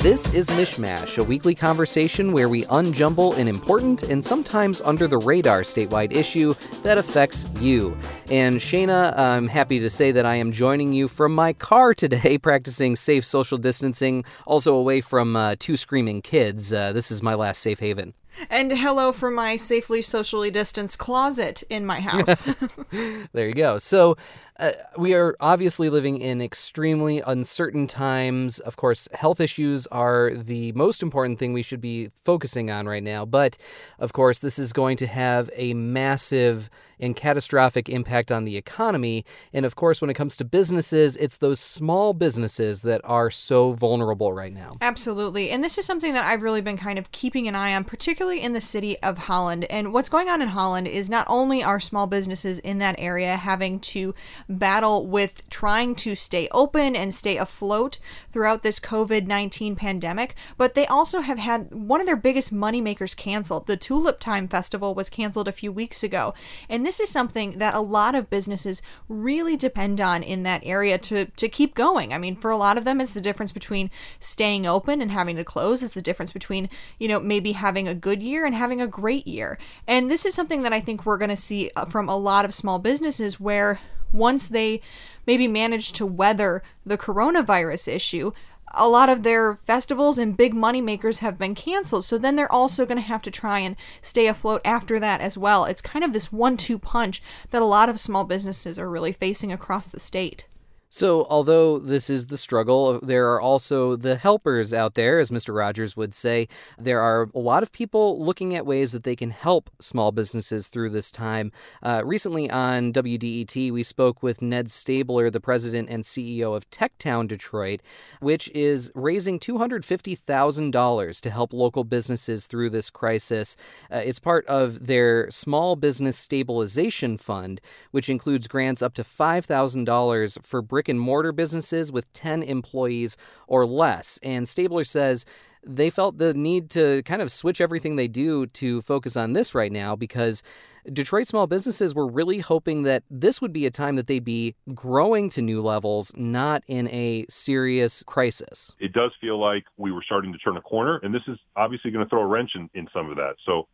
This is MichMash, a weekly conversation where we unjumble an important and sometimes under the radar statewide issue that affects you. And Cheyna, I'm happy to say that I am joining you from my car today, practicing safe social distancing, also away from uh, two screaming kids. Uh, this is my last safe haven. And hello from my safely socially distanced closet in my house. there you go. So, uh, we are obviously living in extremely uncertain times. Of course, health issues are the most important thing we should be focusing on right now. But of course, this is going to have a massive and catastrophic impact on the economy. And of course, when it comes to businesses, it's those small businesses that are so vulnerable right now. Absolutely. And this is something that I've really been kind of keeping an eye on, particularly in the city of Holland. And what's going on in Holland is not only are small businesses in that area having to battle with trying to stay open and stay afloat throughout this COVID 19 pandemic, but they also have had one of their biggest moneymakers canceled. The Tulip Time Festival was canceled a few weeks ago. And this is something that a lot of businesses really depend on in that area to, to keep going. I mean, for a lot of them, it's the difference between staying open and having to close. It's the difference between, you know, maybe having a good year and having a great year. And this is something that I think we're going to see uh, from a lot of small businesses where once they maybe manage to weather the coronavirus issue, a lot of their festivals and big money makers have been canceled. So then they're also going to have to try and stay afloat after that as well. It's kind of this one two punch that a lot of small businesses are really facing across the state. So, although this is the struggle, there are also the helpers out there, as Mr. Rogers would say. There are a lot of people looking at ways that they can help small businesses through this time. Uh, recently on WDET, we spoke with Ned Staebler, the president and CEO of Techtown Detroit, which is raising $250,000 to help local businesses through this crisis. Uh, it's part of their Small Business Stabilization Fund, which includes grants up to $5,000 for brick and mortar businesses with 10 employees or less. And Staebler says they felt the need to kind of switch everything they do to focus on this right now because Detroit small businesses were really hoping that this would be a time that they'd be growing to new levels, not in a serious crisis. It does feel like we were starting to turn a corner, and this is obviously going to throw a wrench in, in some of that. So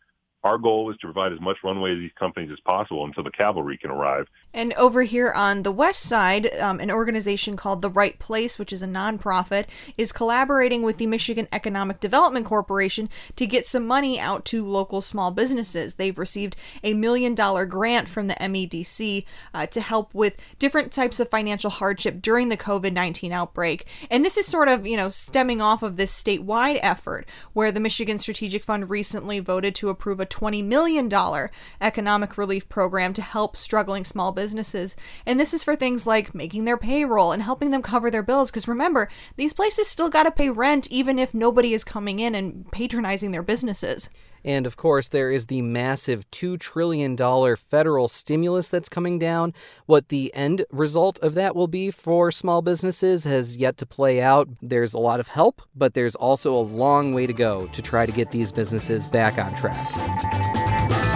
our goal is to provide as much runway to these companies as possible until the cavalry can arrive. And over here on the west side, um, an organization called The Right Place, which is a nonprofit, is collaborating with the Michigan Economic Development Corporation to get some money out to local small businesses. They've received a million dollar grant from the MEDC uh, to help with different types of financial hardship during the COVID 19 outbreak. And this is sort of, you know, stemming off of this statewide effort where the Michigan Strategic Fund recently voted to approve a $20 million economic relief program to help struggling small businesses. And this is for things like making their payroll and helping them cover their bills. Because remember, these places still got to pay rent even if nobody is coming in and patronizing their businesses. And of course, there is the massive $2 trillion federal stimulus that's coming down. What the end result of that will be for small businesses has yet to play out. There's a lot of help, but there's also a long way to go to try to get these businesses back on track.